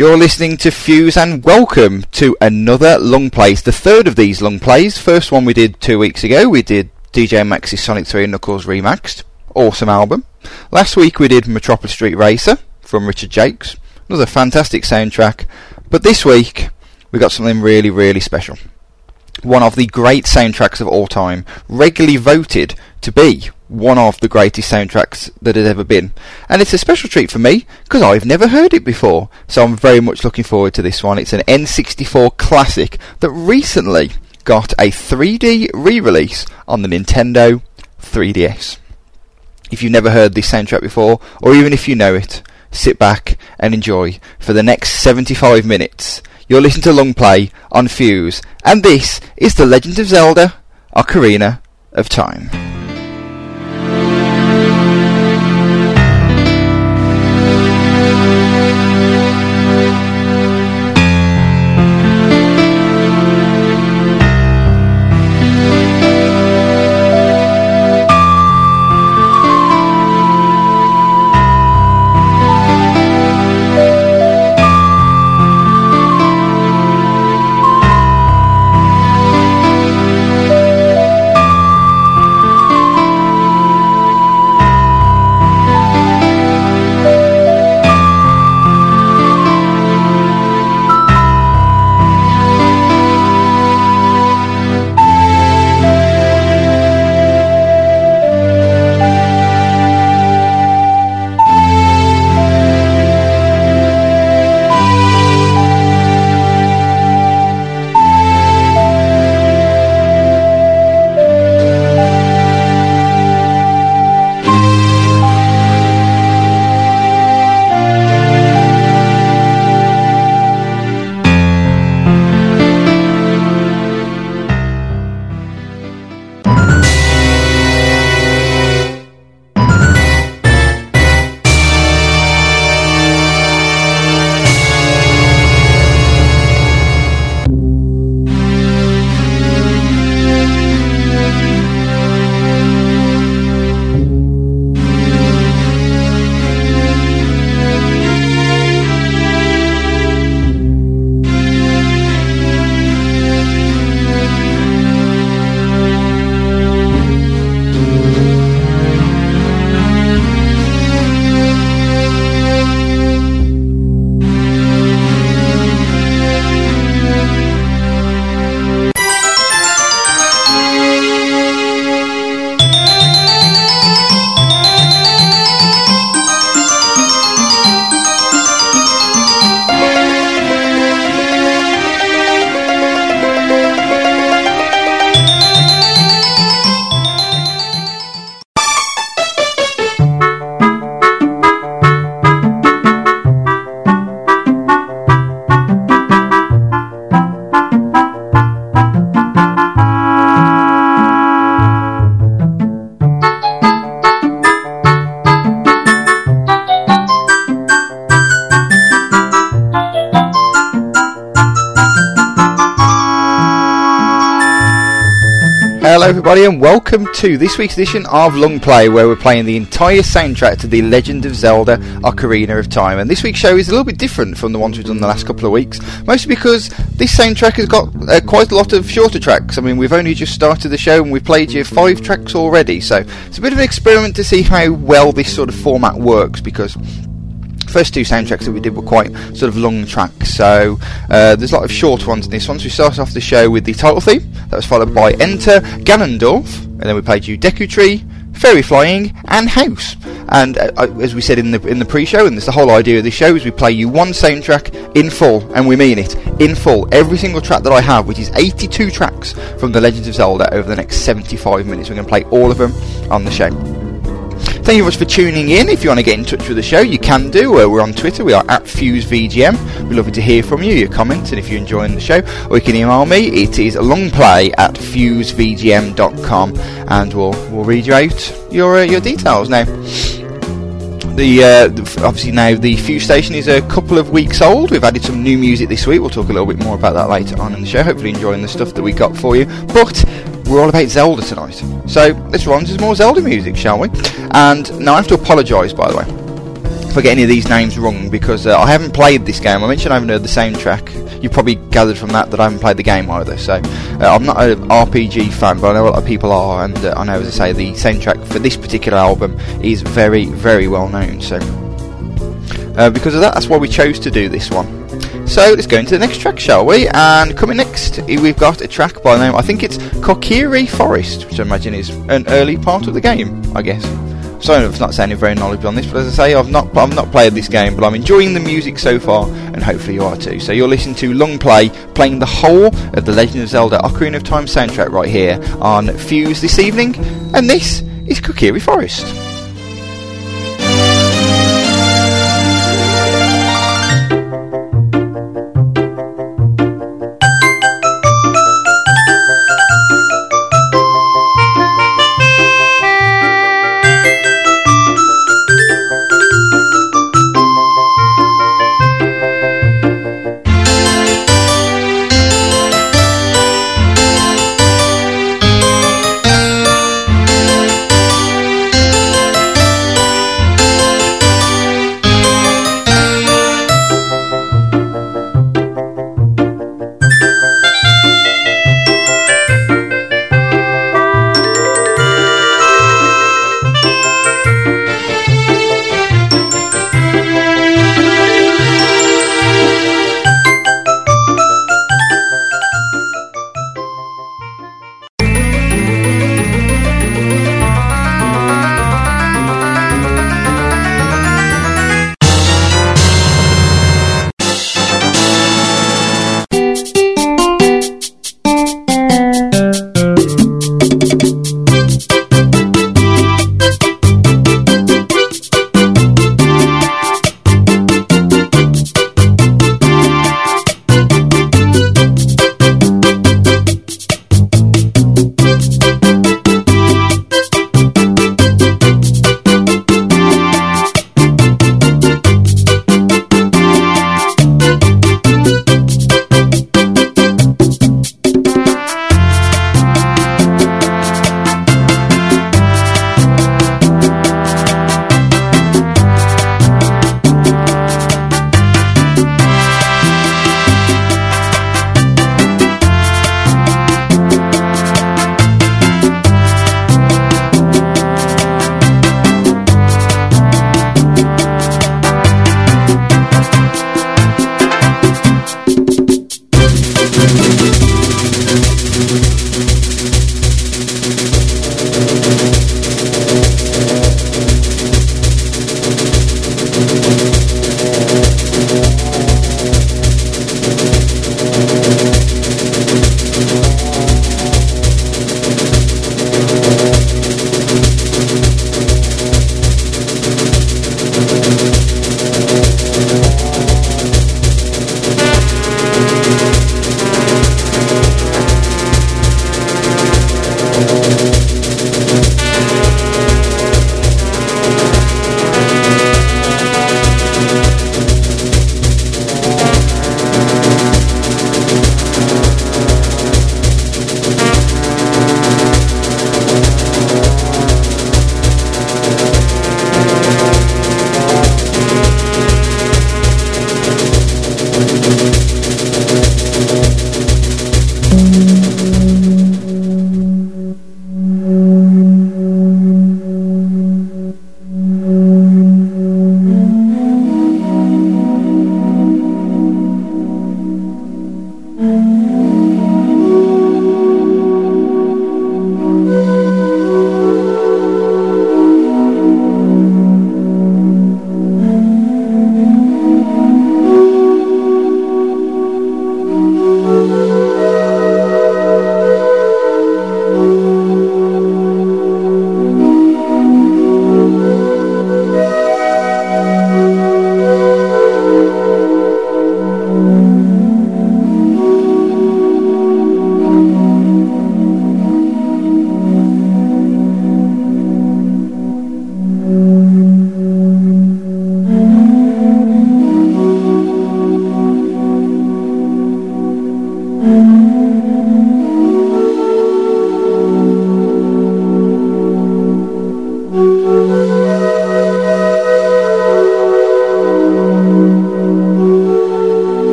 You're listening to Fuse and welcome to another long plays, the third of these long plays. First one we did two weeks ago, we did DJ Max's Sonic 3 and Knuckles Remaxed. Awesome album. Last week we did Metropolis Street Racer from Richard Jacques. Another fantastic soundtrack. But this week we got something really, really special. One of the great soundtracks of all time, regularly voted to be one of the greatest soundtracks that has ever been. And it's a special treat for me because I've never heard it before. So I'm very much looking forward to this one. It's an N64 classic that recently got a 3D re-release on the Nintendo 3DS. If you've never heard this soundtrack before, or even if you know it, sit back and enjoy for the next 75 minutes. You'll listen to Long Play on Fuse, and this is The Legend of Zelda Ocarina of Time. Everybody, and welcome to this week's edition of Long Play, where we're playing the entire soundtrack to The Legend of Zelda Ocarina of Time. And this week's show is a little bit different from the ones we've done the last couple of weeks, mostly because this soundtrack has got uh, quite a lot of shorter tracks. I mean, we've only just started the show and we've played you five tracks already, so it's a bit of an experiment to see how well this sort of format works, because first two soundtracks that we did were quite sort of long tracks, so uh, there's a lot of short ones in this one. So we started off the show with the title theme, that was followed by Enter Ganondorf, and then we played you Deku Tree, Fairy Flying, and House. And uh, uh, as we said in the in the pre-show, and this the whole idea of the show is we play you one soundtrack in full, and we mean it in full. Every single track that I have, which is 82 tracks from The Legend of Zelda, over the next 75 minutes, we're going to play all of them on the show. Thank you very much for tuning in. If you want to get in touch with the show, you can do. Uh, we're on Twitter. We are at FuseVGM. We're lovely to hear from you, your comments, and if you're enjoying the show, or you can email me. It is longplay at fusevgm.com, and we'll we'll read you out your uh, your details now. The, uh, obviously now the Fuse station is a couple of weeks old. We've added some new music this week. We'll talk a little bit more about that later on in the show. Hopefully enjoying the stuff that we got for you. But we're all about Zelda tonight. So let's run to some more Zelda music, shall we? And now I have to apologise, by the way. if I get any of these names wrong because uh, I haven't played this game. I mentioned I haven't heard the soundtrack. You probably gathered from that that I haven't played the game either. So uh, I'm not an RPG fan, but I know a lot of people are, and uh, I know, as I say, the soundtrack for this particular album is very, very well known. So uh, because of that, that's why we chose to do this one. So let's go into the next track, shall we? And coming next, we've got a track by name, I think it's Kokiri Forest, which I imagine is an early part of the game, I guess. Sorry if not sounding very knowledgeable on this, but as I say, I've not I've not played this game, but I'm enjoying the music so far, and hopefully you are too. So you're listening to Long Play, playing the whole of the Legend of Zelda: Ocarina of Time soundtrack right here on Fuse this evening, and this is Kokiri Forest.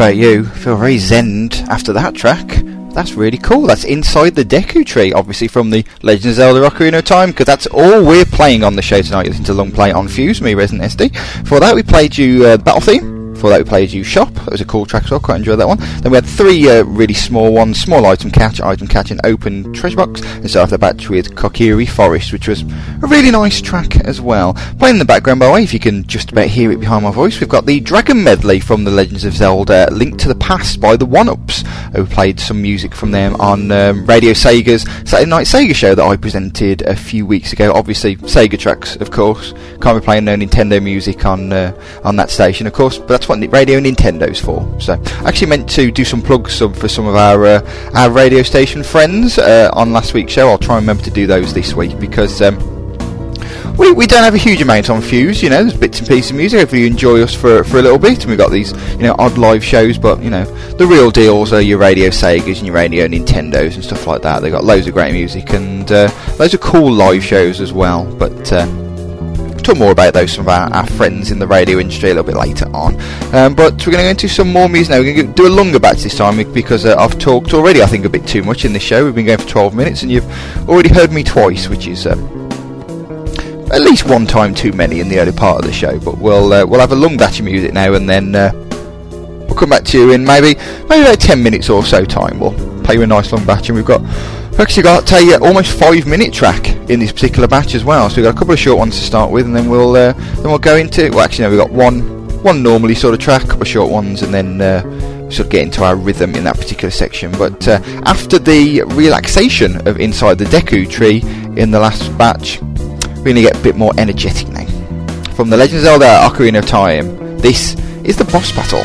About you, feel very zen after that track. That's really cool. That's Inside the Deku Tree, obviously from the Legend of Zelda Ocarina of Time, because that's all we're playing on the show tonight. Listen to Long Play on Fuse, me, Resident SD. For that, we played you uh, Battle Theme For that we played You Shop. That was a cool track as well. Quite enjoyed that one. Then we had three uh, really small ones: small item catch, item catch, and open treasure box. And so after that batch with Kokiri Forest, which was a really nice track as well. Playing in the background, by the way, if you can just about hear it behind my voice, we've got the Dragon Medley from the Legends of Zelda: Link to the Past by the OneUps. Who played some music from them on um, Radio Sega's Saturday Night Sega show that I presented a few weeks ago. Obviously, Sega tracks, of course. Can't be playing no Nintendo music on uh, on that station, of course. But that's what Radio Nintendo's for. So I actually meant to do some plugs for some of our uh, our radio station friends uh, on last week's show. I'll try and remember to do those this week because. Um, we, we don't have a huge amount on Fuse, you know, there's bits and pieces of music. Hopefully you enjoy us for, for a little bit. And we've got these, you know, odd live shows, but, you know, the real deals are your Radio Segas and your Radio Nintendos and stuff like that. They've got loads of great music and uh, loads of cool live shows as well. But uh, talk more about those from our, our, friends in the radio industry a little bit later on. Um, but we're going to go into some more music now. We're going to do a longer batch this time because uh, I've talked already, I think, a bit too much in this show. We've been going for 12 minutes and you've already heard me twice, which is. Um, at least one time too many in the early part of the show, but we'll uh, we'll have a long batch of music now, and then uh, we'll come back to you in maybe maybe about ten minutes or so time. We'll play you a nice long batch, and we've got We've actually got a uh, almost five minute track in this particular batch as well. So we've got a couple of short ones to start with, and then we'll uh, then we'll go into. Well, actually, no, we've got one one normally sort of track, a couple of short ones, and then uh, sort of get into our rhythm in that particular section. But uh, after the relaxation of Inside the Deku Tree in the last batch, we're going to get a bit more energetic now. From the Legend of Zelda Ocarina of Time, this is the boss battle.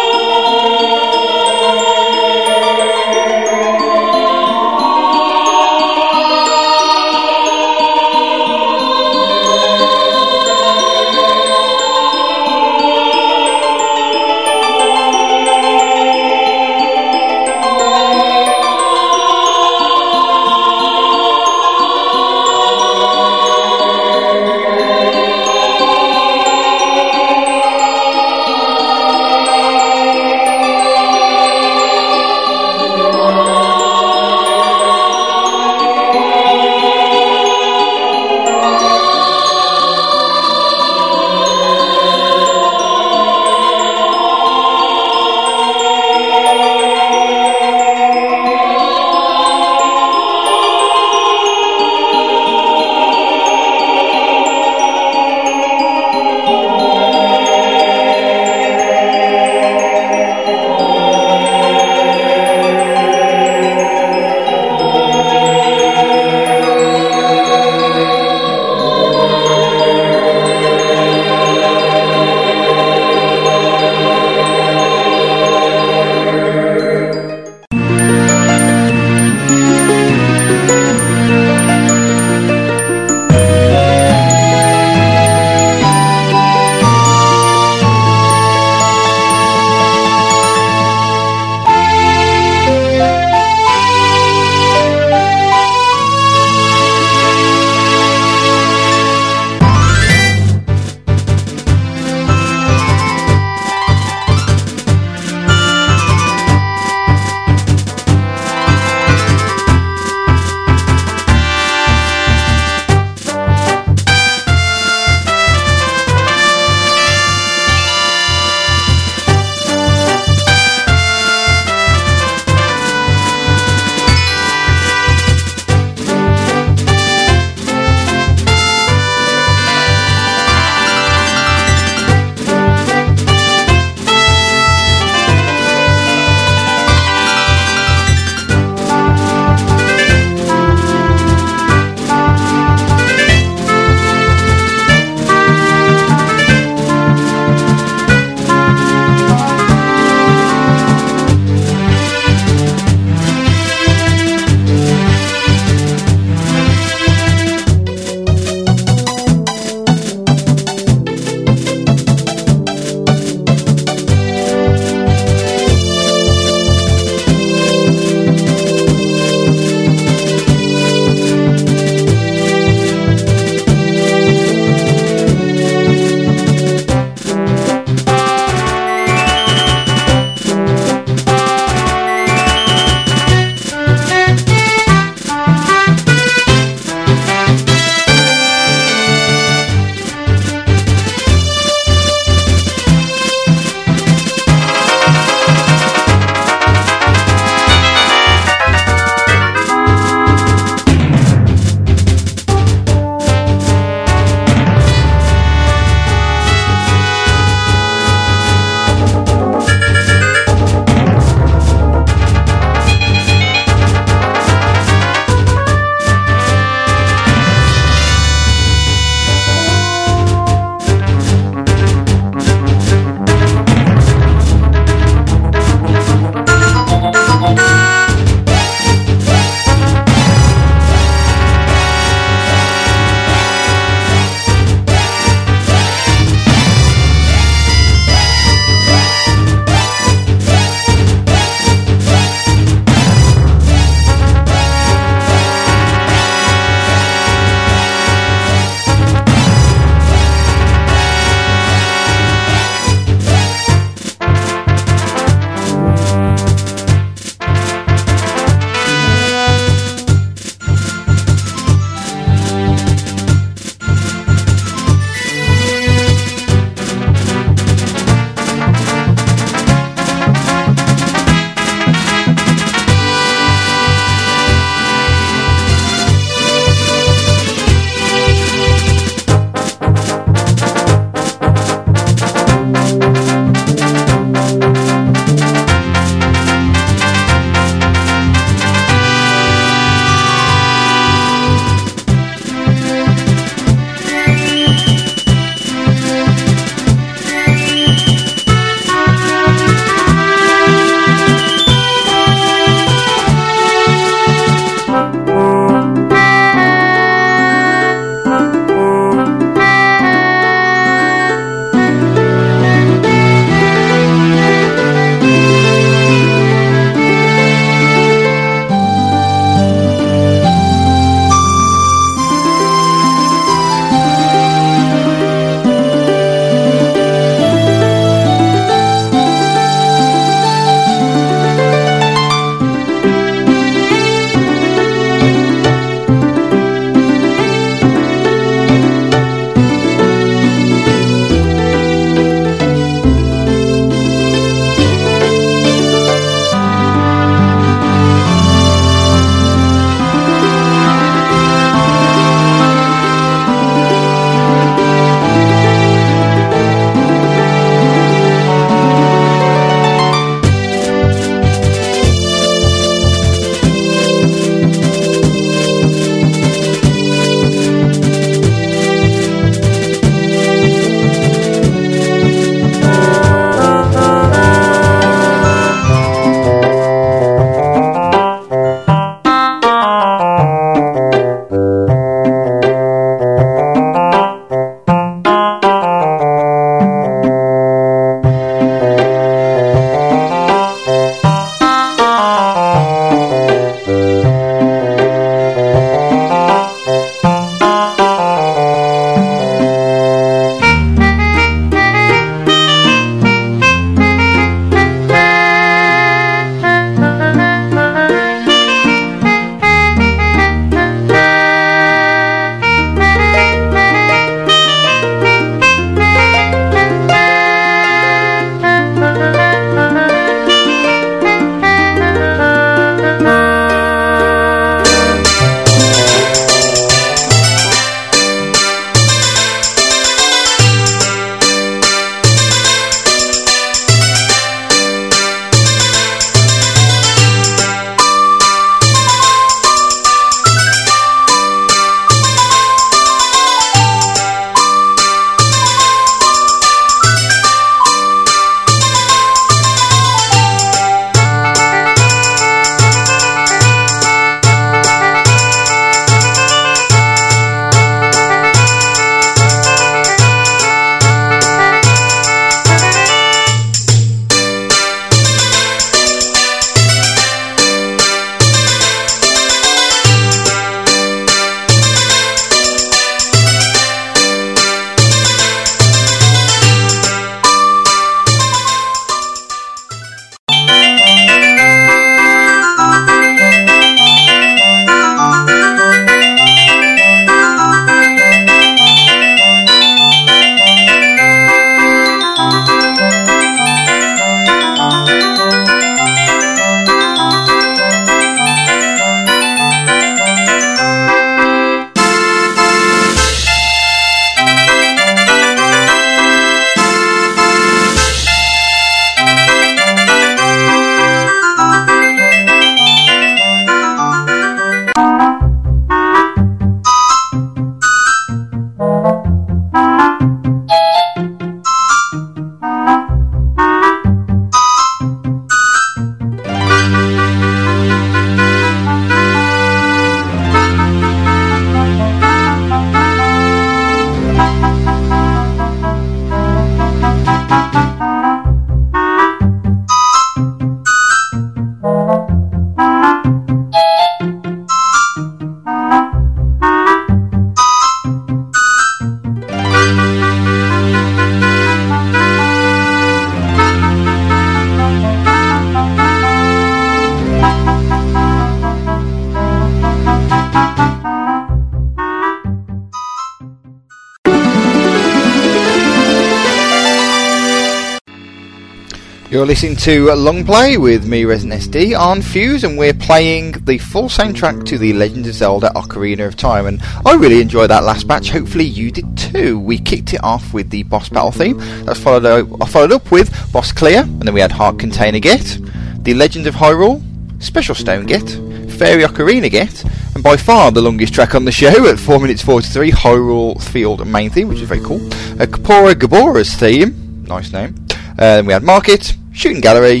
You're listening to Long Play with me, Resident SD, on Fuse, and we're playing the full soundtrack to The Legend of Zelda Ocarina of Time. And I really enjoyed that last batch. Hopefully, you did too. We kicked it off with the boss battle theme. That's followed I followed up with Boss Clear, and then we had Heart Container Get, The Legend of Hyrule, Special Stone Get, Fairy Ocarina Get, and by far the longest track on the show at 4 minutes 43, Hyrule Field main theme, which is very cool. A Kaepora Gaebora's theme, nice name. Uh, then we had Market, Shooting Gallery,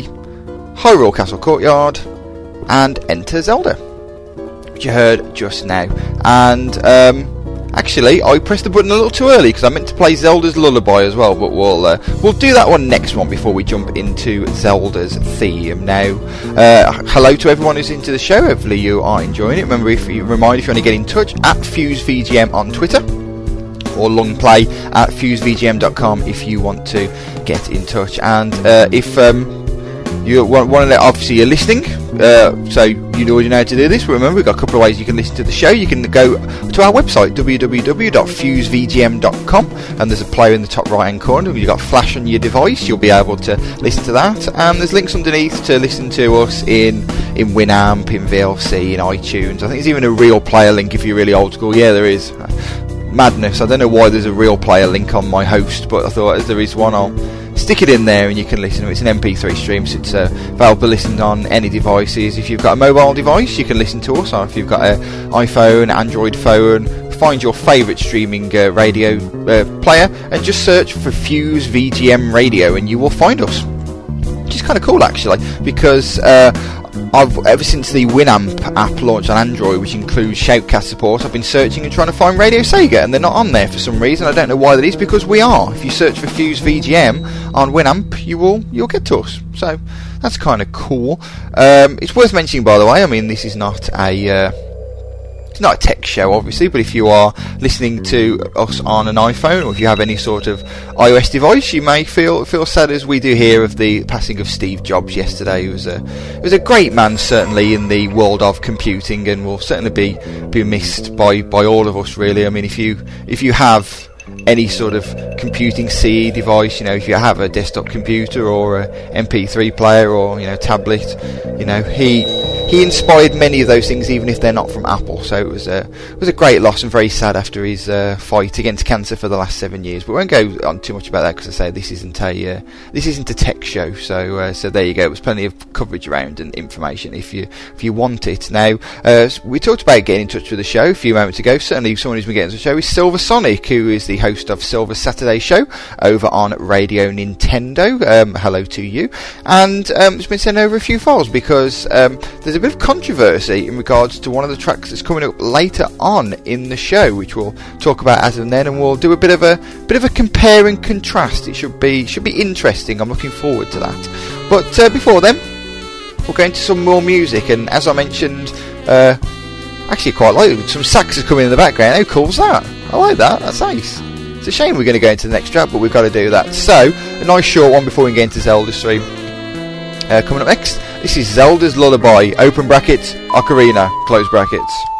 Hyrule Castle Courtyard, and Enter Zelda, which you heard just now. And um, actually, I pressed the button a little too early because I meant to play Zelda's Lullaby as well. But we'll uh, we'll do that one next one before we jump into Zelda's theme. Now, uh, hello to everyone who's into the show. Hopefully, you are enjoying it. Remember, if you remind if you want to get in touch at FuseVGM on Twitter or long play at fusevgm.com if you want to get in touch. And uh, if um, you want, to, obviously you're listening, uh, so you already know how to do this. But remember, we've got a couple of ways you can listen to the show. You can go to our website www.fusevgm.com, and there's a player in the top right hand corner. If you've got Flash on your device, you'll be able to listen to that. And there's links underneath to listen to us in in Winamp, in VLC, in iTunes. I think there's even a real player link if you're really old school. Yeah, there is madness. I don't know why there's a real player link on my host, but I thought as there is one, I'll stick it in there and you can listen. It's an MP3 stream, so it's uh, available to listen on any devices. If you've got a mobile device, you can listen to us. If you've got an iPhone, Android phone, find your favourite streaming uh, radio uh, player and just search for Fuse VGM Radio, and you will find us. Which is kind of cool, actually, because uh, I've ever since the Winamp app launched on Android, which includes Shoutcast support, I've been searching and trying to find Radio Sega, and they're not on there for some reason. I don't know why that is. Because we are. If you search for Fuse VGM on Winamp, you will you'll get to us. So that's kind of cool. Um, it's worth mentioning, by the way. I mean, this is not a uh, it's not a tech show, obviously, but if you are listening to us on an iPhone or if you have any sort of iOS device, you may feel feel sad as we do here of the passing of Steve Jobs yesterday. He was a he was a great man, certainly in the world of computing, and will certainly be be missed by by all of us. Really, I mean, if you if you have any sort of computing CE device, you know, if you have a desktop computer or a MP3 player or you know tablet, you know, he he inspired many of those things, even if they're not from Apple. So it was a it was a great loss and very sad after his uh, fight against cancer for the last seven years. But we won't go on too much about that because I say this isn't a uh, this isn't a tech show. So uh, so there you go. There's plenty of coverage around and information if you if you want it. Now uh, we talked about getting in touch with the show a few moments ago. Certainly, someone who's been getting to the show is Silver Sonic, who is the host of Silver Saturday Show over on Radio Nintendo. Um, hello to you, and um, it's been sent over a few files because um, there's a bit of controversy in regards to one of the tracks that's coming up later on in the show, which we'll talk about as of then, and we'll do a bit of a bit of a compare and contrast. It should be should be interesting. I'm looking forward to that. But uh, before then, we'll go into some more music, and as I mentioned. Uh, Actually, quite like it. Some sax is coming in the background. How cool's that? I like that. That's nice. It's a shame we're going to go into the next track, but we've got to do that. So, a nice short one before we get into Zelda's stream. Uh, coming up next, this is Zelda's Lullaby, open brackets, Ocarina, close brackets.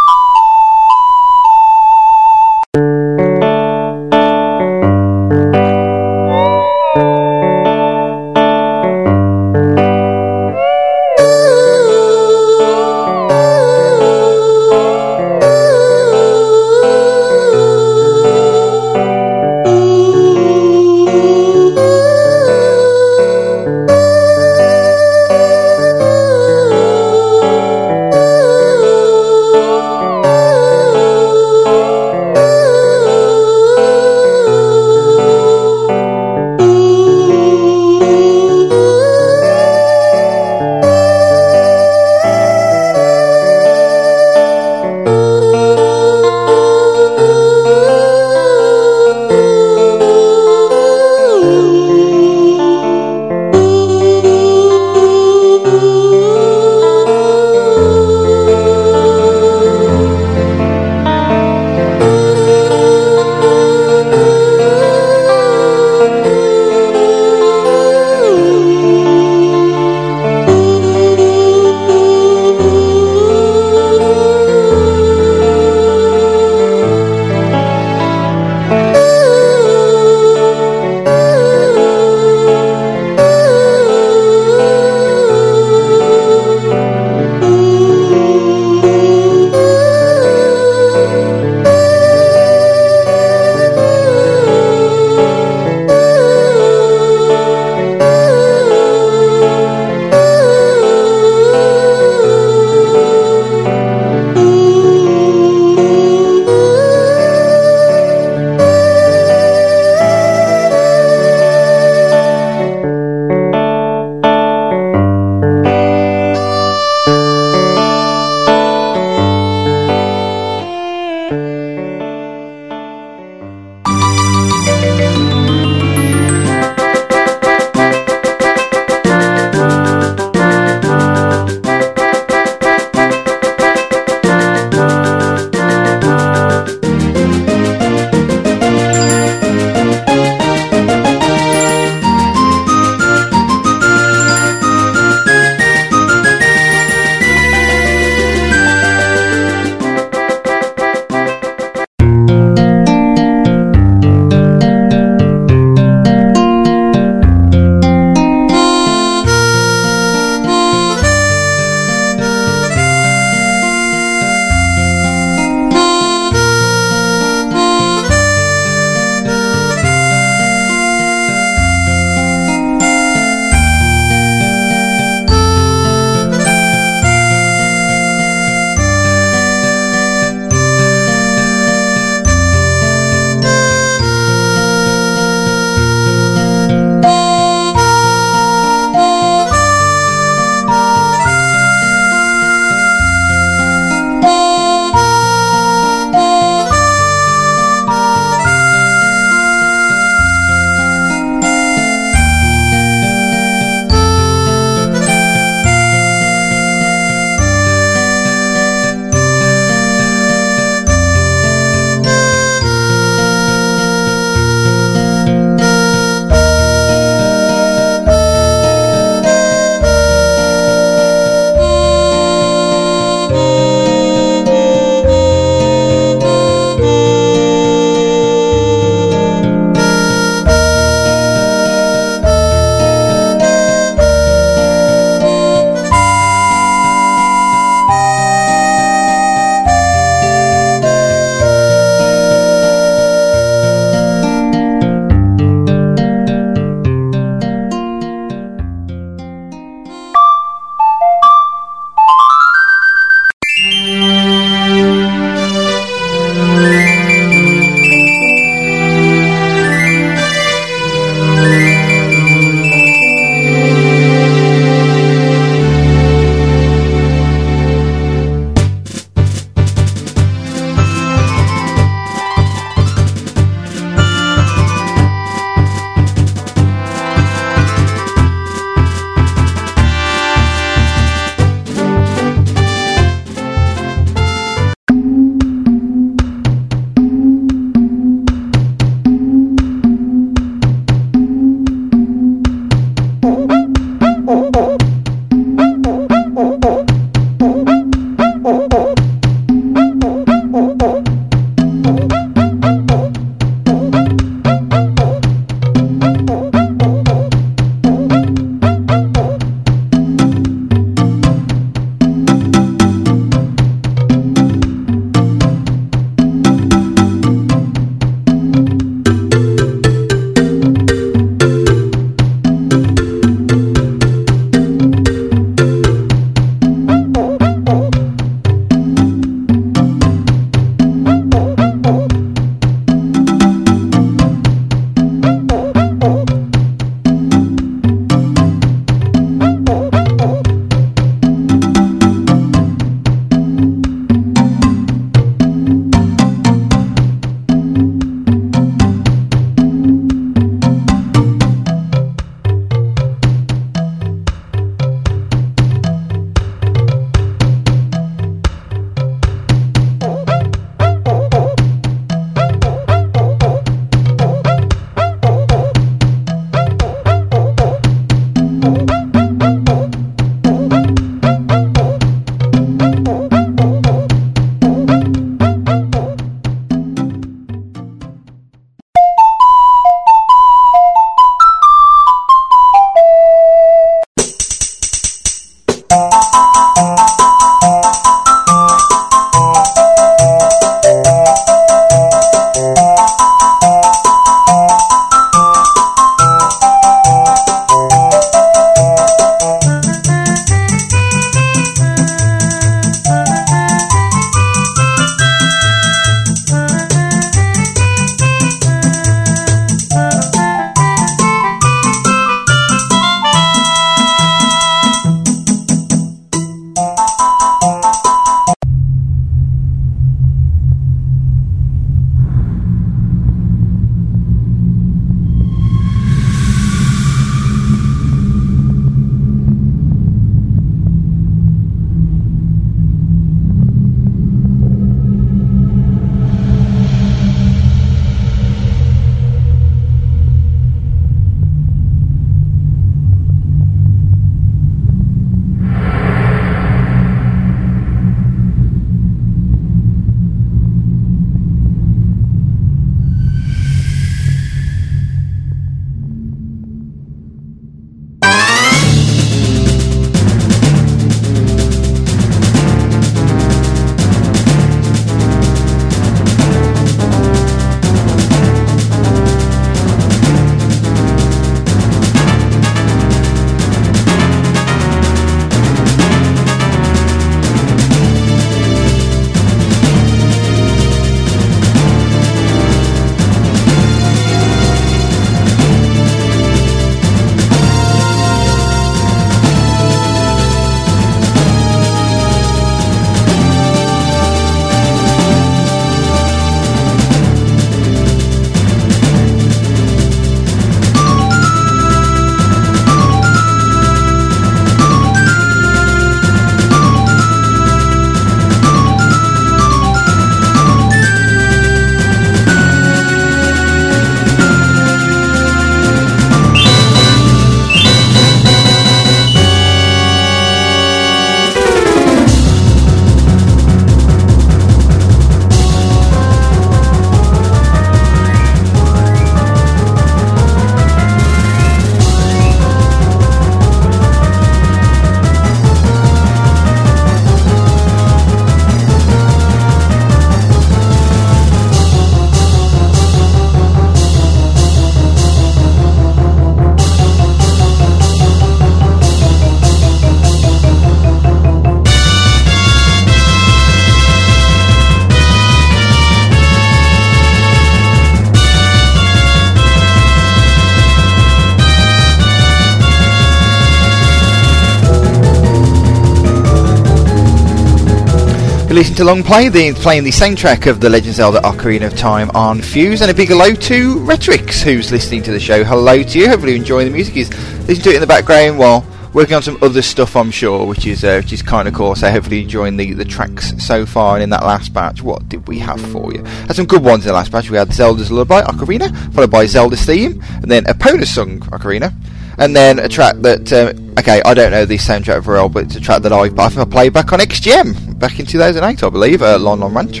To Long Play, the, playing the soundtrack of The Legend of Zelda Ocarina of Time on Fuse, and a big hello to Retrix, who's listening to the show. Hello to you, hopefully you're enjoying the music. He's listening to it in the background while working on some other stuff, I'm sure, which is uh, which is kind of cool. So hopefully enjoying the, the tracks so far. And in that last batch, what did we have for you? Had some good ones in the last batch. We had Zelda's Lullaby Ocarina, followed by Zelda's Theme, and then a Epona's Song Ocarina, and then a track that uh, okay, I don't know the soundtrack very well, but it's a track that I I think I played back on XGM back in 2008, I believe, uh, Lon Lon Ranch.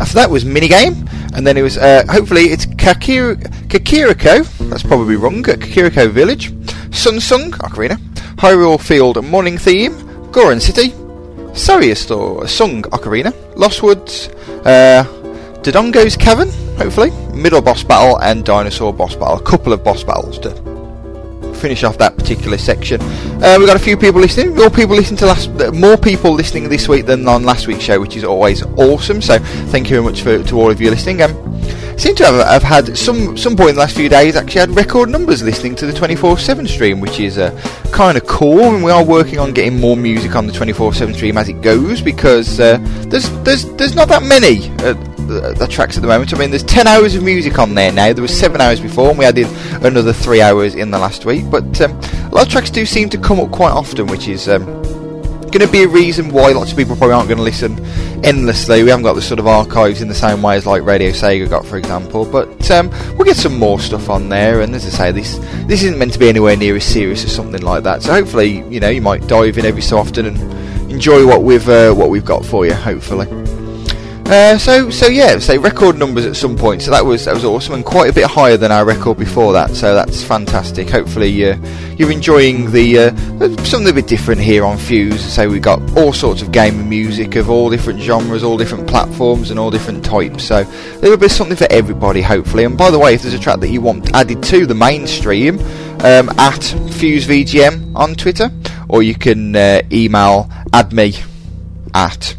After that was Minigame, and then it was uh, hopefully it's Kakir- Kakariko. That's probably wrong. Kakariko Village, Sun's Song Ocarina, Hyrule Field Morning Theme, Goron City, Saria Store Sung Ocarina, Lost Woods, uh, Dodongo's Cavern. Hopefully, middle boss battle and dinosaur boss battle. A couple of boss battles to finish off that particular section. Uh, we've got a few people listening. More people listening to last, more people listening this week than on last week's show, which is always awesome. So thank you very much for to all of you listening. Um, seem to have, have had some some point in the last few days actually had record numbers listening to the 24/7 stream, which is uh, kind of cool. And we are working on getting more music on the 24/7 stream as it goes because uh, there's there's there's not that many. Uh, the, the, tracks at the moment. I mean, there's 10 hours of music on there now. There was 7 hours before, and we added another 3 hours in the last week. But um, a lot of tracks do seem to come up quite often, which is um, going to be a reason why lots of people probably aren't going to listen endlessly. We haven't got the sort of archives in the same way as like Radio Sega got, for example. But um, we'll get some more stuff on there. And as I say, this this isn't meant to be anywhere near as serious as something like that. So hopefully, you know, you might dive in every so often and enjoy what we've uh, what we've got for you. Hopefully. Uh, so so yeah, say record numbers at some point. So that was that was awesome and quite a bit higher than our record before that. So that's fantastic. Hopefully uh, you're enjoying the uh, something a bit different here on Fuse. So we've got all sorts of game music of all different genres, all different platforms, and all different types. So there will be something for everybody, hopefully. And by the way, if there's a track that you want added to the mainstream, um, at Fuse VGM on Twitter, or you can uh, email add me at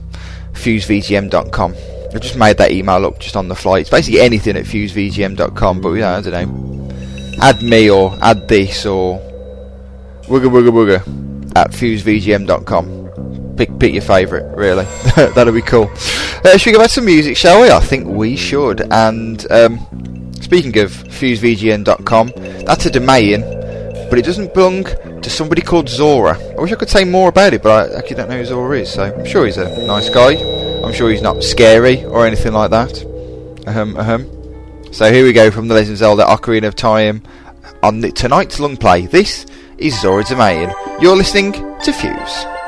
fusevgm.com. I just made that email up just on the fly. It's basically anything at fusevgm.com, but yeah, I don't know. Add me or add this or wooga wooga wooga at fusevgm.com. Pick pick your favourite, really. That'll be cool. Uh, should we go back to some music, shall we? I think we should. And um, speaking of fusevgm.com, that's a domain, but it doesn't belong to somebody called Zora. I wish I could say more about it, but I actually don't know who Zora is, so I'm sure he's a nice guy. I'm sure he's not scary or anything like that. Ahem, ahem. So here we go from The Legend of Zelda Ocarina of Time on the, tonight's long play. This is Zora Domain. You're listening to Fuse.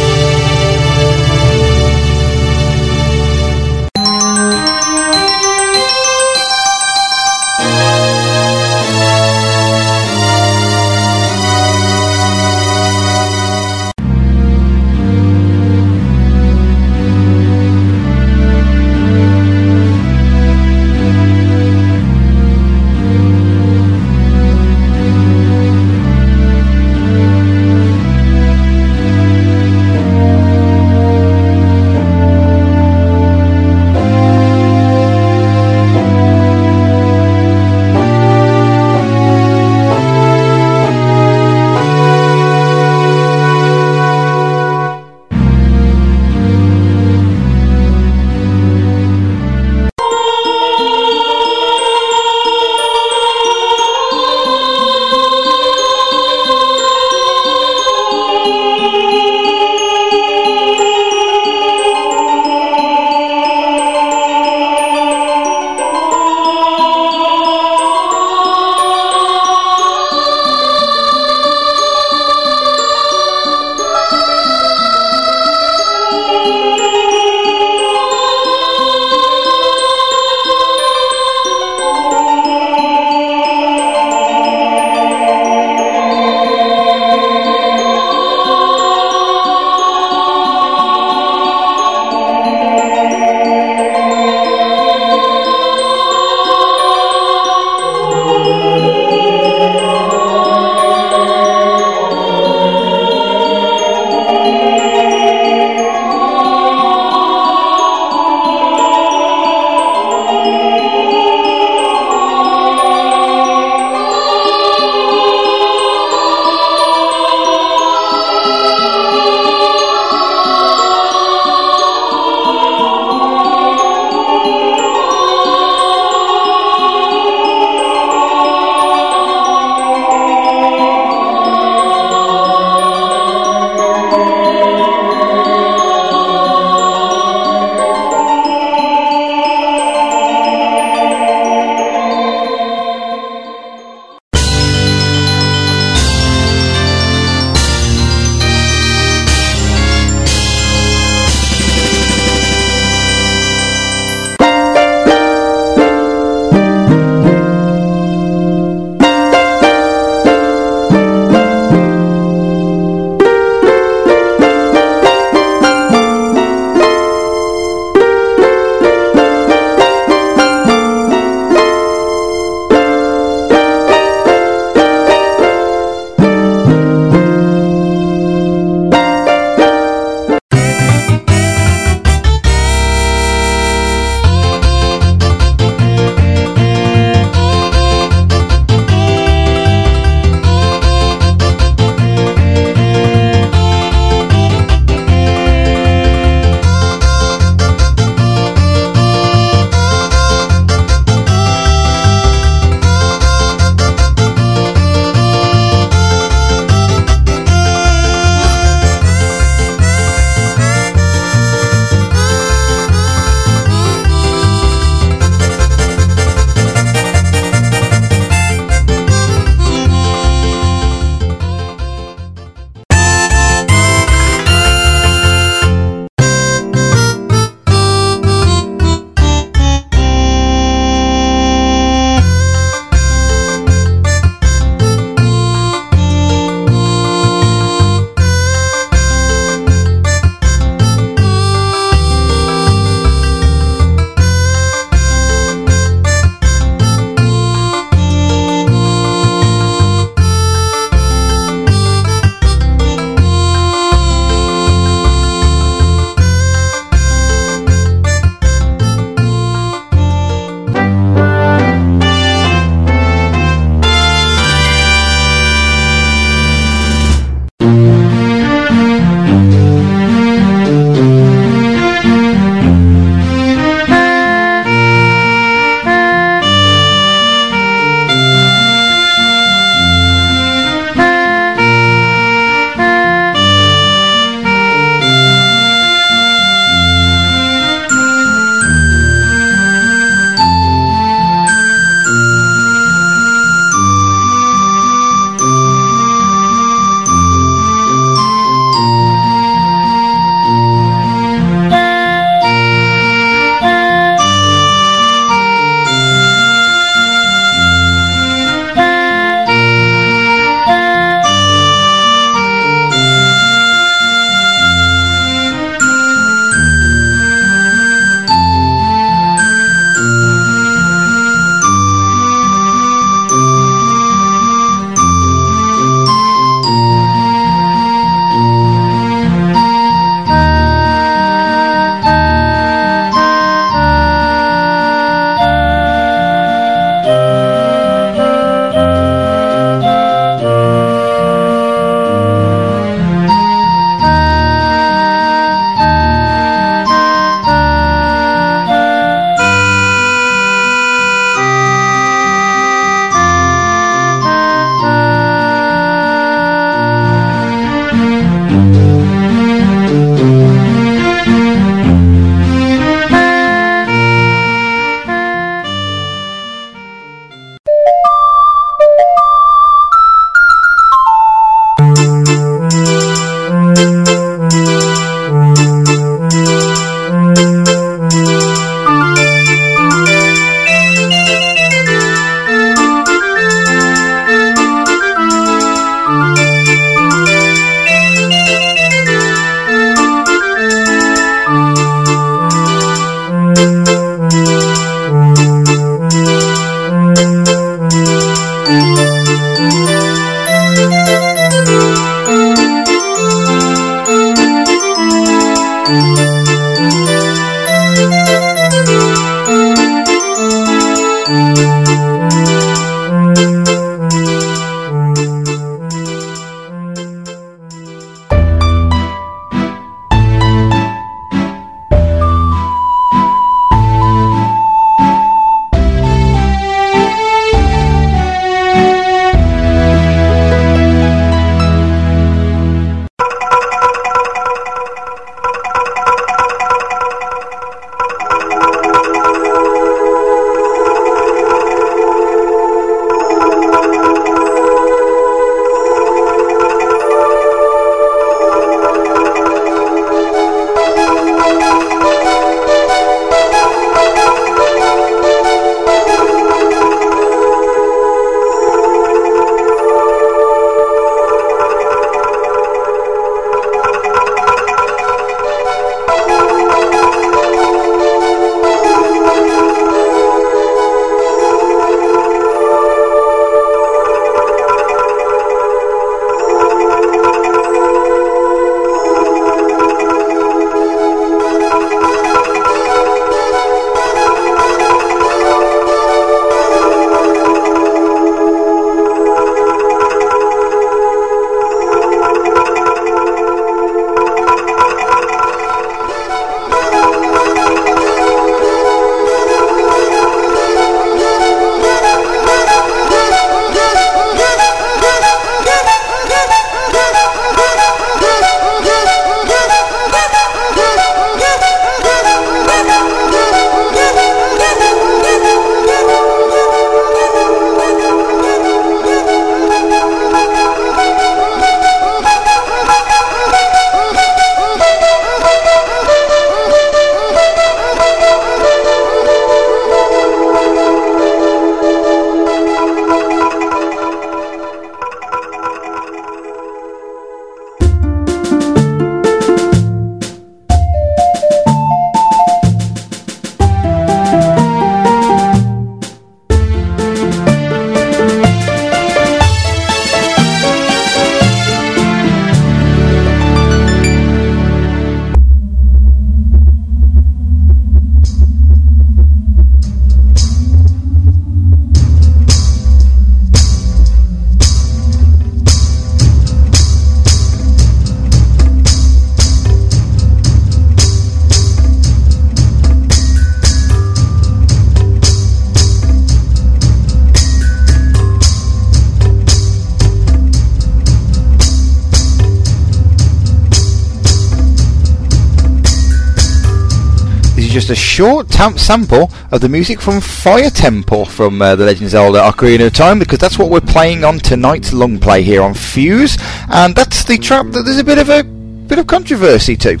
Short tamp sample of the music from Fire Temple from uh, The Legend of Zelda Ocarina of Time because that's what we're playing on tonight's long play here on Fuse and that's the track that there's a bit of a bit of controversy to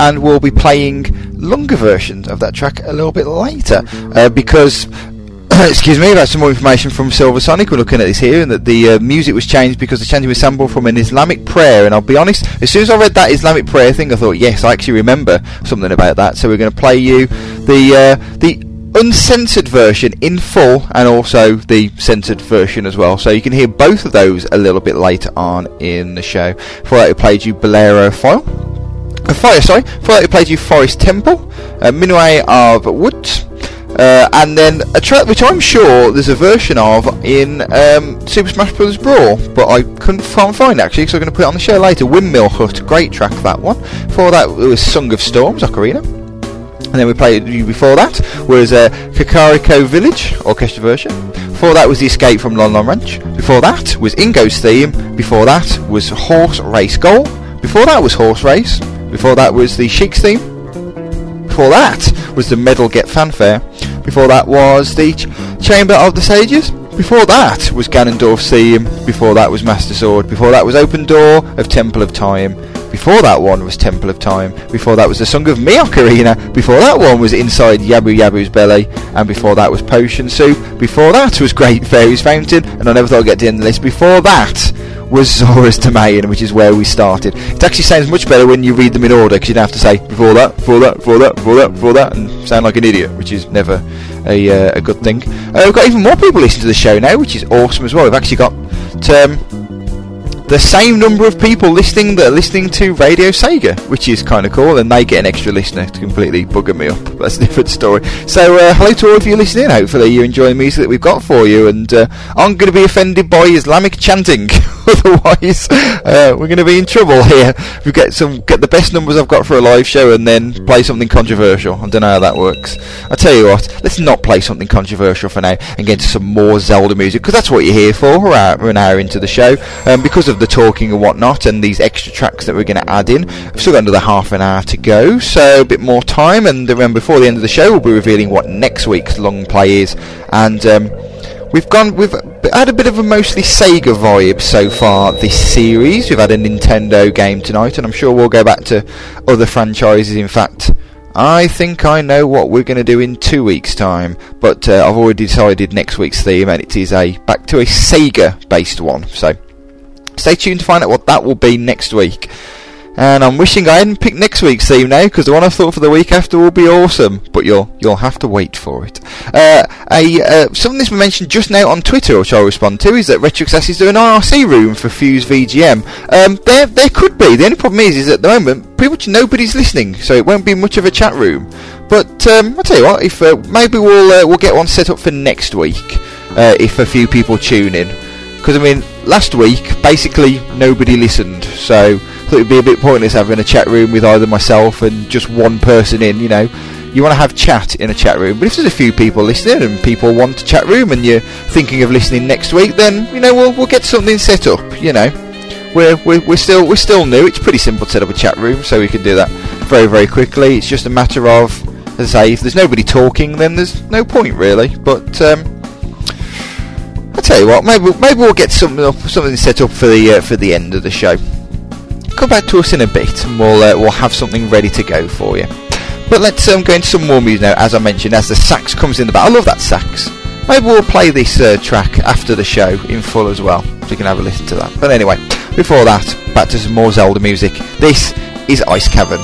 and we'll be playing longer versions of that track a little bit later uh, because excuse me, about some more information from Silver Sonic. We're looking at this here, and that the uh, music was changed because the chanting was sampled from an Islamic prayer. And I'll be honest, as soon as I read that Islamic prayer thing, I thought, yes, I actually remember something about that. So we're going to play you the uh, the uncensored version in full, and also the censored version as well. So you can hear both of those a little bit later on in the show. Before that, we played you Bolero File. Uh, fire, sorry. Before that, we played you Forest Temple, uh, Minuet of Woods. Uh, and then a track which I'm sure there's a version of in um, Super Smash Bros. Brawl, but I couldn't find it actually, so I'm going to put it on the show later. Windmill Hut, great track that one. Before that, it was Song of Storms, Ocarina. And then we played you before that was uh, Kakariko Village orchestra version. Before that was the Escape from Lon Lon Ranch. Before that was Ingo's theme. Before that was Horse Race Goal. Before that was Horse Race. Before that was the Sheik's theme. Before that was the Medal Get Fanfare. Before that was the Ch- Chamber of the Sages. Before that was Ganondorf's theme. Before that was Master Sword. Before that was Open Door of Temple of Time. Before that one was Temple of Time. Before that was the Song of Me Ocarina. Before that one was Inside Jabu-Jabu's Belly. And before that was Potion Shop. Before that was Great Fairy's Fountain. And I never thought I'd get to the end of the list. Before that was Zora's Domain, which is where we started. It actually sounds much better when you read them in order because you don't have to say before that, before that, before that, before that, before that, and sound like an idiot, which is never a, uh, a good thing. Uh, we've got even more people listening to the show now, which is awesome as well. We've actually got um, the same number of people listening that are listening to Radio Sega, which is kind of cool, and they get an extra listener to completely bugger me up. That's a different story. So, uh, hello to all of you listening. Hopefully, you enjoy the music that we've got for you, and uh, I'm going to be offended by Islamic chanting. Otherwise, uh, we're going to be in trouble here. We get some, get the best numbers I've got for a live show, and then play something controversial. I don't know how that works. I tell you what, let's not play something controversial for now, and get into some more Zelda music because that's what you're here for. We're, an hour into the show, um, because of the talking and whatnot, and these extra tracks that we're going to add in. We've still got another half an hour to go, so a bit more time. And then before the end of the show, we'll be revealing what next week's long play is, and. Um, We've gone. We've had a bit of a mostly Sega vibe so far this series. We've had a Nintendo game tonight, and I'm sure we'll go back to other franchises. In fact, I think I know what we're going to do in two weeks' time. But uh, I've already decided next week's theme, and it is a back to a Sega-based one. So stay tuned to find out what that will be next week. And I'm wishing I hadn't picked next week's theme now, because the one I thought for the week after will be awesome. But you'll you'll have to wait for it. Uh, a uh, something that's been mentioned just now on Twitter, which I'll respond to, is that Retro Access is doing an IRC room for Fuse VGM. Um, there there could be. The only problem is, is at the moment pretty much nobody's listening, so it won't be much of a chat room. But um, I'll tell you what, if uh, maybe we'll uh, we'll get one set up for next week, uh, if a few people tune in. Because I mean, last week basically nobody listened, so thought it'd be a bit pointless having a chat room with either myself and just one person in. You know, you want to have chat in a chat room, but if there's a few people listening and people want a chat room and you're thinking of listening next week, then you know we'll we'll get something set up. You know, we're we're, we're still we're still new. It's pretty simple to set up a chat room, so we can do that very very quickly. It's just a matter of, as I say, if there's nobody talking, then there's no point really. But um, I tell you what, maybe maybe we'll get something up, something set up for the uh, for the end of the show. Come back to us in a bit, and we'll uh, we'll have something ready to go for you. But let's um, go into some more music now. As I mentioned, as the sax comes in the back, I love that sax. Maybe we'll play this uh, track after the show in full as well, so you can have a listen to that. But anyway, before that, back to some more Zelda music. This is Ice Cavern.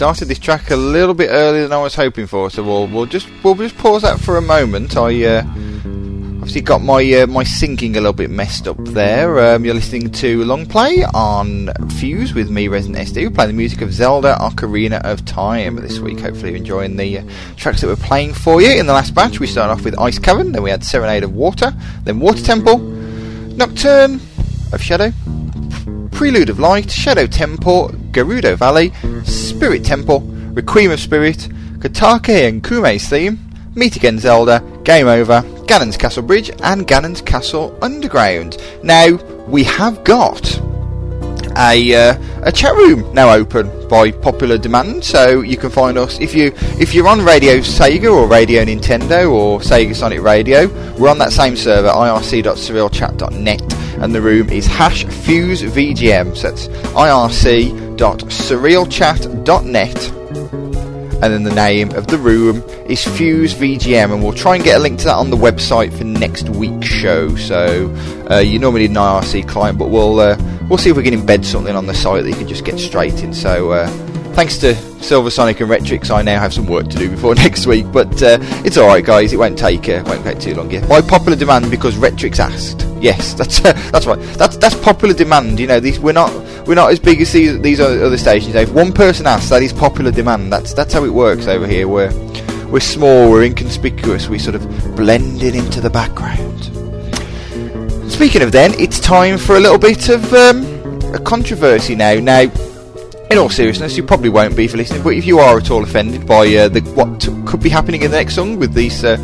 Started this track a little bit earlier than I was hoping for, so we'll we'll just we'll just pause that for a moment. I uh, obviously got my uh, my syncing a little bit messed up there. Um, you're listening to long play on Fuse with me, Resident SD. playing the music of Zelda Ocarina of Time this week. Hopefully, you're enjoying the uh, tracks that we're playing for you. In the last batch, we started off with Ice Cavern, then we had Serenade of Water, then Water Temple, Nocturne of Shadow, Prelude of Light, Shadow Temple, Gerudo Valley, Spirit Temple, Requiem of Spirit, Kotake and Koume's theme, Meet Again Zelda, Game Over, Ganon's Castle Bridge, and Ganon's Castle Underground. Now, we have got a uh, a chat room now open by popular demand. So you can find us if you if you're on Radio Sega or Radio Nintendo or Sega Sonic Radio. We're on that same server, irc.surrealchat.net and the room is hash fuse VGM. So that's irc.surrealchat.net and then the name of the room is Fuse VGM, and we'll try and get a link to that on the website for next week's show. So uh, you normally need an IRC client, but we'll uh, we'll see if we can embed something on the site that you can just get straight in. So uh, thanks to Silver Sonic and Retrix, I now have some work to do before next week, but uh, it's all right, guys. It won't take uh, won't take too long. Yeah, by popular demand because Retrix asked. Yes, that's uh, that's right. That's that's popular demand. You know, these we're not we're not as big as these these other stations. If one person asks, that is popular demand. That's that's how it works over here. We're we're small, we're inconspicuous, we sort of blend in into the background. Speaking of then, it's time for a little bit of um, a controversy now. Now, in all seriousness, you probably won't be for listening, but if you are at all offended by uh, the, what could be happening in the next song with this uh,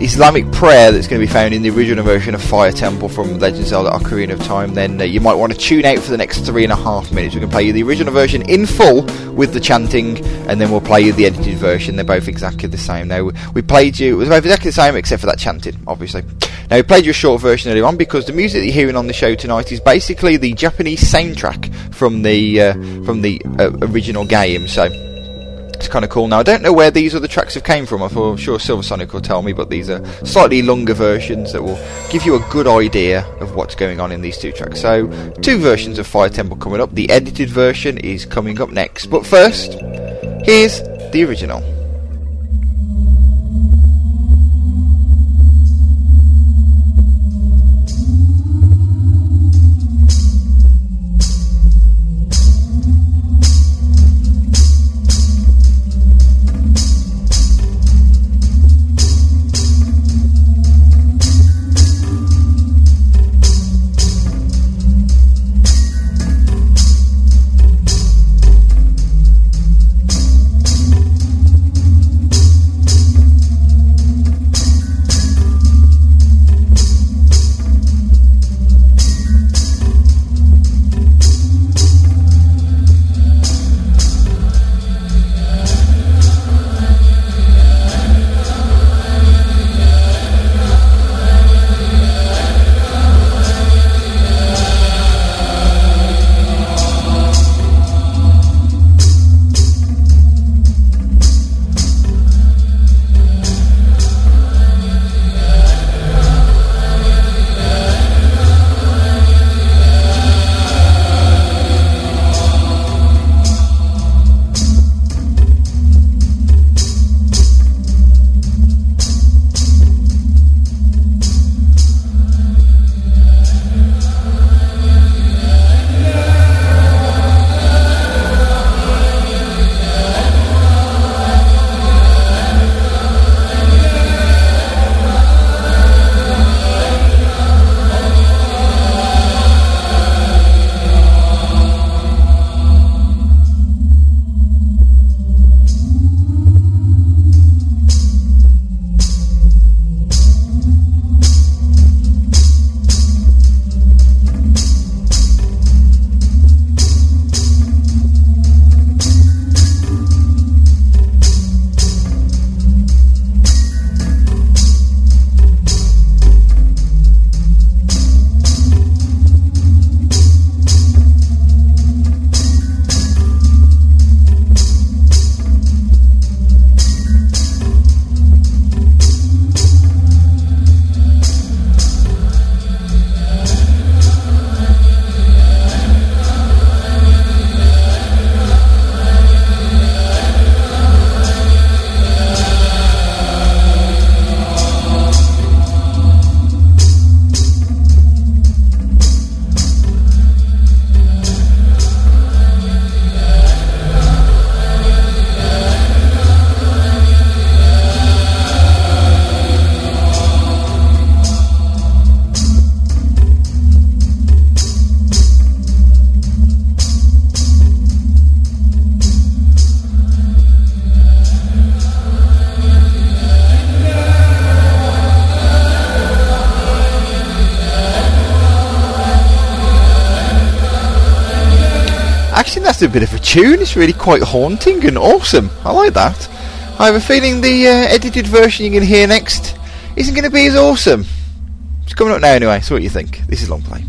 Islamic prayer that's going to be found in the original version of Fire Temple from Legend of Zelda Ocarina of Time, then uh, you might want to tune out for the next three and a half minutes. We can play you the original version in full with the chanting, and then we'll play you the edited version. They're both exactly the same. Now, we played you, it was both exactly the same except for that chanting, obviously. Now, we played you a short version earlier on because the music that you're hearing on the show tonight is basically the Japanese soundtrack from the, uh, from the uh, original game, so it's kind of cool. Now I don't know where these other tracks have came from. I'm sure Silver Sonic will tell me, but these are slightly longer versions that will give you a good idea of what's going on in these two tracks. So two versions of Fire Temple coming up. The edited version is coming up next. But first, here's the original. Tune. It's really quite haunting and awesome. I like that. I have a feeling the uh, edited version you're going to hear next isn't going to be as awesome. It's coming up now anyway, so what do you think? This is Long Play.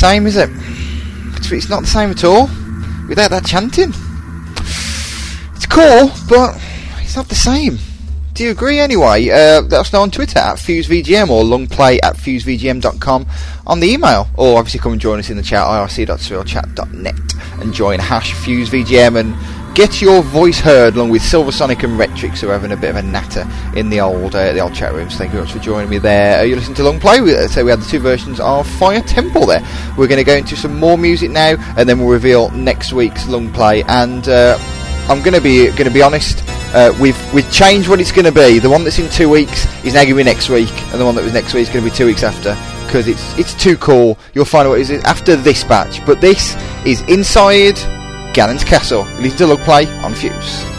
Same, is it? It's, not the same at all without that chanting. It's cool, but it's not the same. Do you agree anyway? Uh, let us know on Twitter at FuseVGM or longplay at fusevgm.com on the email. Or obviously come and join us in the chat, irc.surrealchat.net and join hash FuseVGM and get your voice heard along with Silver Sonic and Retrix who are having a bit of a natter in the old uh, the old chat rooms. Thank you very much for joining me there. Uh, you listen to Long Play. We, uh, so we had the two versions of Fire Temple there. We're going to go into some more music now, and then we'll reveal next week's Long Play. And uh, I'm going to be going to be honest. Uh, we've we've changed what it's going to be. The one that's in two weeks is now going to be next week, and the one that was next week is going to be two weeks after because it's it's too cool. You'll find out what it is after this batch. But this is inside Ganon's Castle. Listen to Long Play on Fuse.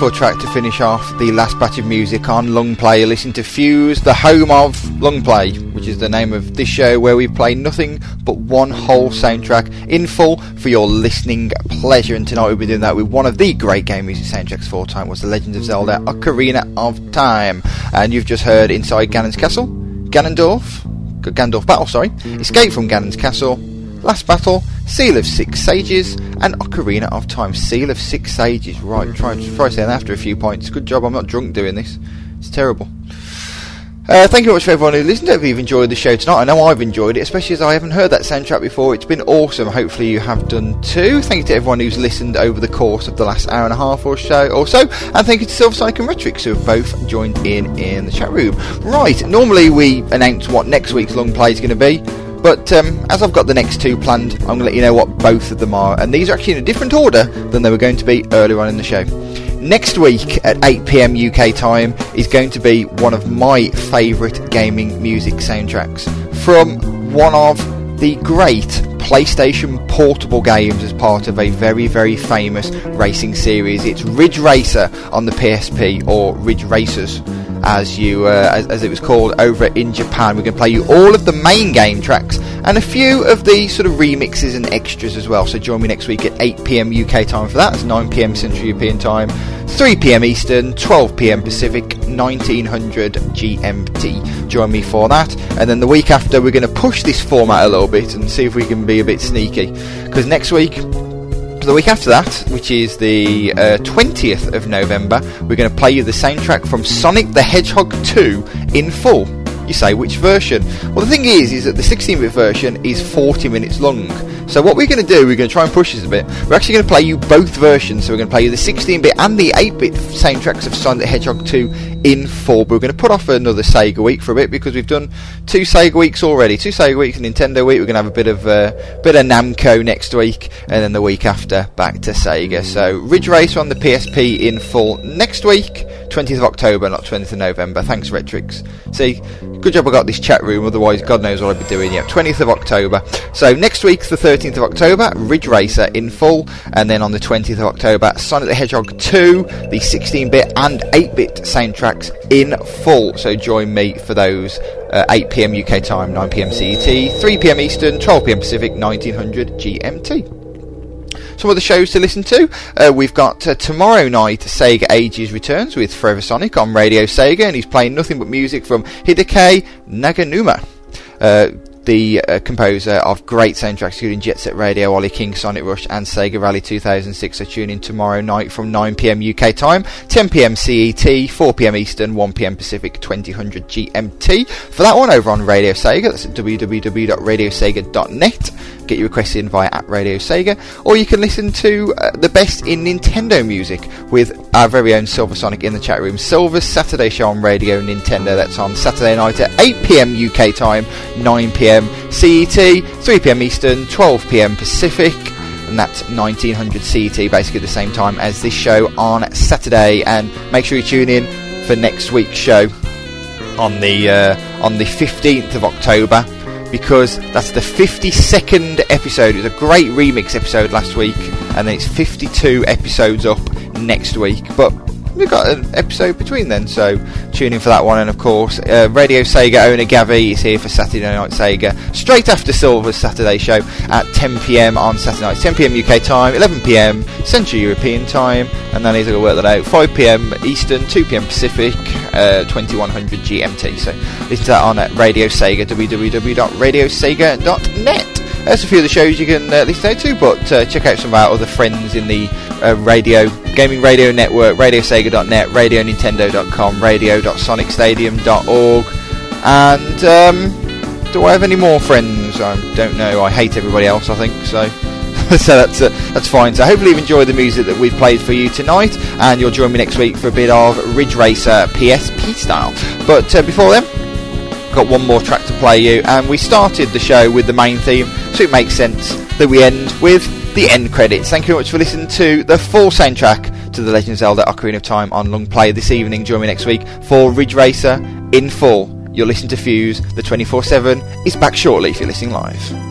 Wonderful track to finish off the last batch of music on Long Play. Listen to Fuse, the home of Long Play, which is the name of this show where we play nothing but one whole soundtrack in full for your listening pleasure. And tonight we'll be doing that with one of the great game music soundtracks for time was The Legend of Zelda Ocarina of Time. And you've just heard Inside Ganon's Castle, Ganondorf, Gandalf Battle, sorry, Escape from Ganon's Castle, Last Battle, Seal of Six Sages, and Ocarina of Time. Seal of Six Sages. Right, try, try saying after a few points. Good job, I'm not drunk doing this. It's terrible. Uh, thank you very much for everyone who listened. Hope you've enjoyed the show tonight. I know I've enjoyed it, especially as I haven't heard that soundtrack before. It's been awesome. Hopefully you have done too. Thank you to everyone who's listened over the course of the last hour and a half or so. Or so. And thank you to Silver Sonic and Retrix who have both joined in in the chat room. Right, normally we announce what next week's long play is going to be. But um, as I've got the next two planned, I'm going to let you know what both of them are. And these are actually in a different order than they were going to be earlier on in the show. Next week at 8pm UK time is going to be one of my favourite gaming music soundtracks from one of the great PlayStation portable games as part of a very, very famous racing series. It's Ridge Racer on the PSP, or Ridge Racers as you uh, as, as, it was called over in Japan. We're going to play you all of the main game tracks and a few of the sort of remixes and extras as well. So join me next week at 8 p.m. UK time for that. It's 9 p.m. Central European time, 3 p.m. Eastern, 12 p.m. Pacific, 1900 GMT. Join me for that. And then the week after, we're going to push this format a little bit and see if we can be a bit sneaky. Because next week the week after that, which is the uh, 20th of November, we're going to play you the soundtrack from Sonic the Hedgehog 2 in full. You say which version? Well, the thing is, is that the 16-bit version is 40 minutes long. So what we're going to do, we're going to try and push this a bit. We're actually going to play you both versions. So we're going to play you the 16-bit and the 8-bit same soundtracks of Sonic the Hedgehog 2 in full. But we're going to put off another Sega week for a bit because we've done two Sega weeks already. Two Sega weeks and Nintendo week. We're going to have a bit of uh, bit of Namco next week, and then the week after back to Sega. So Ridge Racer on the PSP in full next week. 20th of October, not 20th of November. Thanks, Retrix. See, good job I got this chat room, otherwise, God knows what I'd be doing. Yeah, 20th of October. So, next week, the 13th of October, Ridge Racer in full, and then on the 20th of October, Sonic the Hedgehog 2, the 16 bit and 8 bit soundtracks in full. So, join me for those. Uh, 8 pm UK time, 9 pm CET, 3 pm Eastern, 12 pm Pacific, 1900 GMT some other shows to listen to. Uh, we've got uh, tomorrow night Sega Ages returns with Forever Sonic on Radio Sega, and he's playing nothing but music from Hideki Naganuma. Uh, the uh, composer of great soundtracks, including Jet Set Radio, Ollie King, Sonic Rush, and Sega Rally 2006. So tune in tomorrow night from 9pm UK time, 10pm CET, 4pm Eastern, 1pm Pacific, 2000 GMT. For that one over on Radio Sega, that's at www.radiosega.net get your requests in via at Radio Sega, or you can listen to uh, the best in Nintendo music with our very own Silver Sonic in the chat room. Silver's Saturday show on Radio Nintendo. That's on Saturday night at 8 pm UK time, 9 pm CET, 3 pm Eastern, 12 pm Pacific and that's 1900 CET, basically the same time as this show on Saturday. And make sure you tune in for next week's show on the uh, on the 15th of October because that's the 52nd episode. It was a great remix episode last week, and then it's 52 episodes up next week. But we've got an episode between then, so tune in for that one. And of course, uh, Radio Sega owner Gavi is here for Saturday Night Sega, straight after Silver's Saturday show at 10 pm on Saturday night, 10 pm UK time, 11 pm Central European time, and then he's going to work that out 5 pm Eastern, 2 pm Pacific, uh, 2100 GMT. So listen to that on at Radio Sega, www.radiosega.net. There's a few of the shows you can uh, listen to, but uh, check out some of our other friends in the uh, radio gaming radio network, radiosega.net, radionintendo.com, radio.sonicstadium.org, and um, do I have any more friends? I don't know. I hate everybody else. I think so. so that's uh, that's fine. So hopefully you've enjoyed the music that we've played for you tonight, and you'll join me next week for a bit of Ridge Racer PSP style. But uh, before then, got one more track to play you, and we started the show with the main theme, so it makes sense that we end with the end credits. Thank you very much for listening to the full soundtrack to The Legend of Zelda Ocarina of Time on Long Play this evening. Join me next week for Ridge Racer in full. You'll listen to Fuse. The 24 7 is back shortly if you're listening live.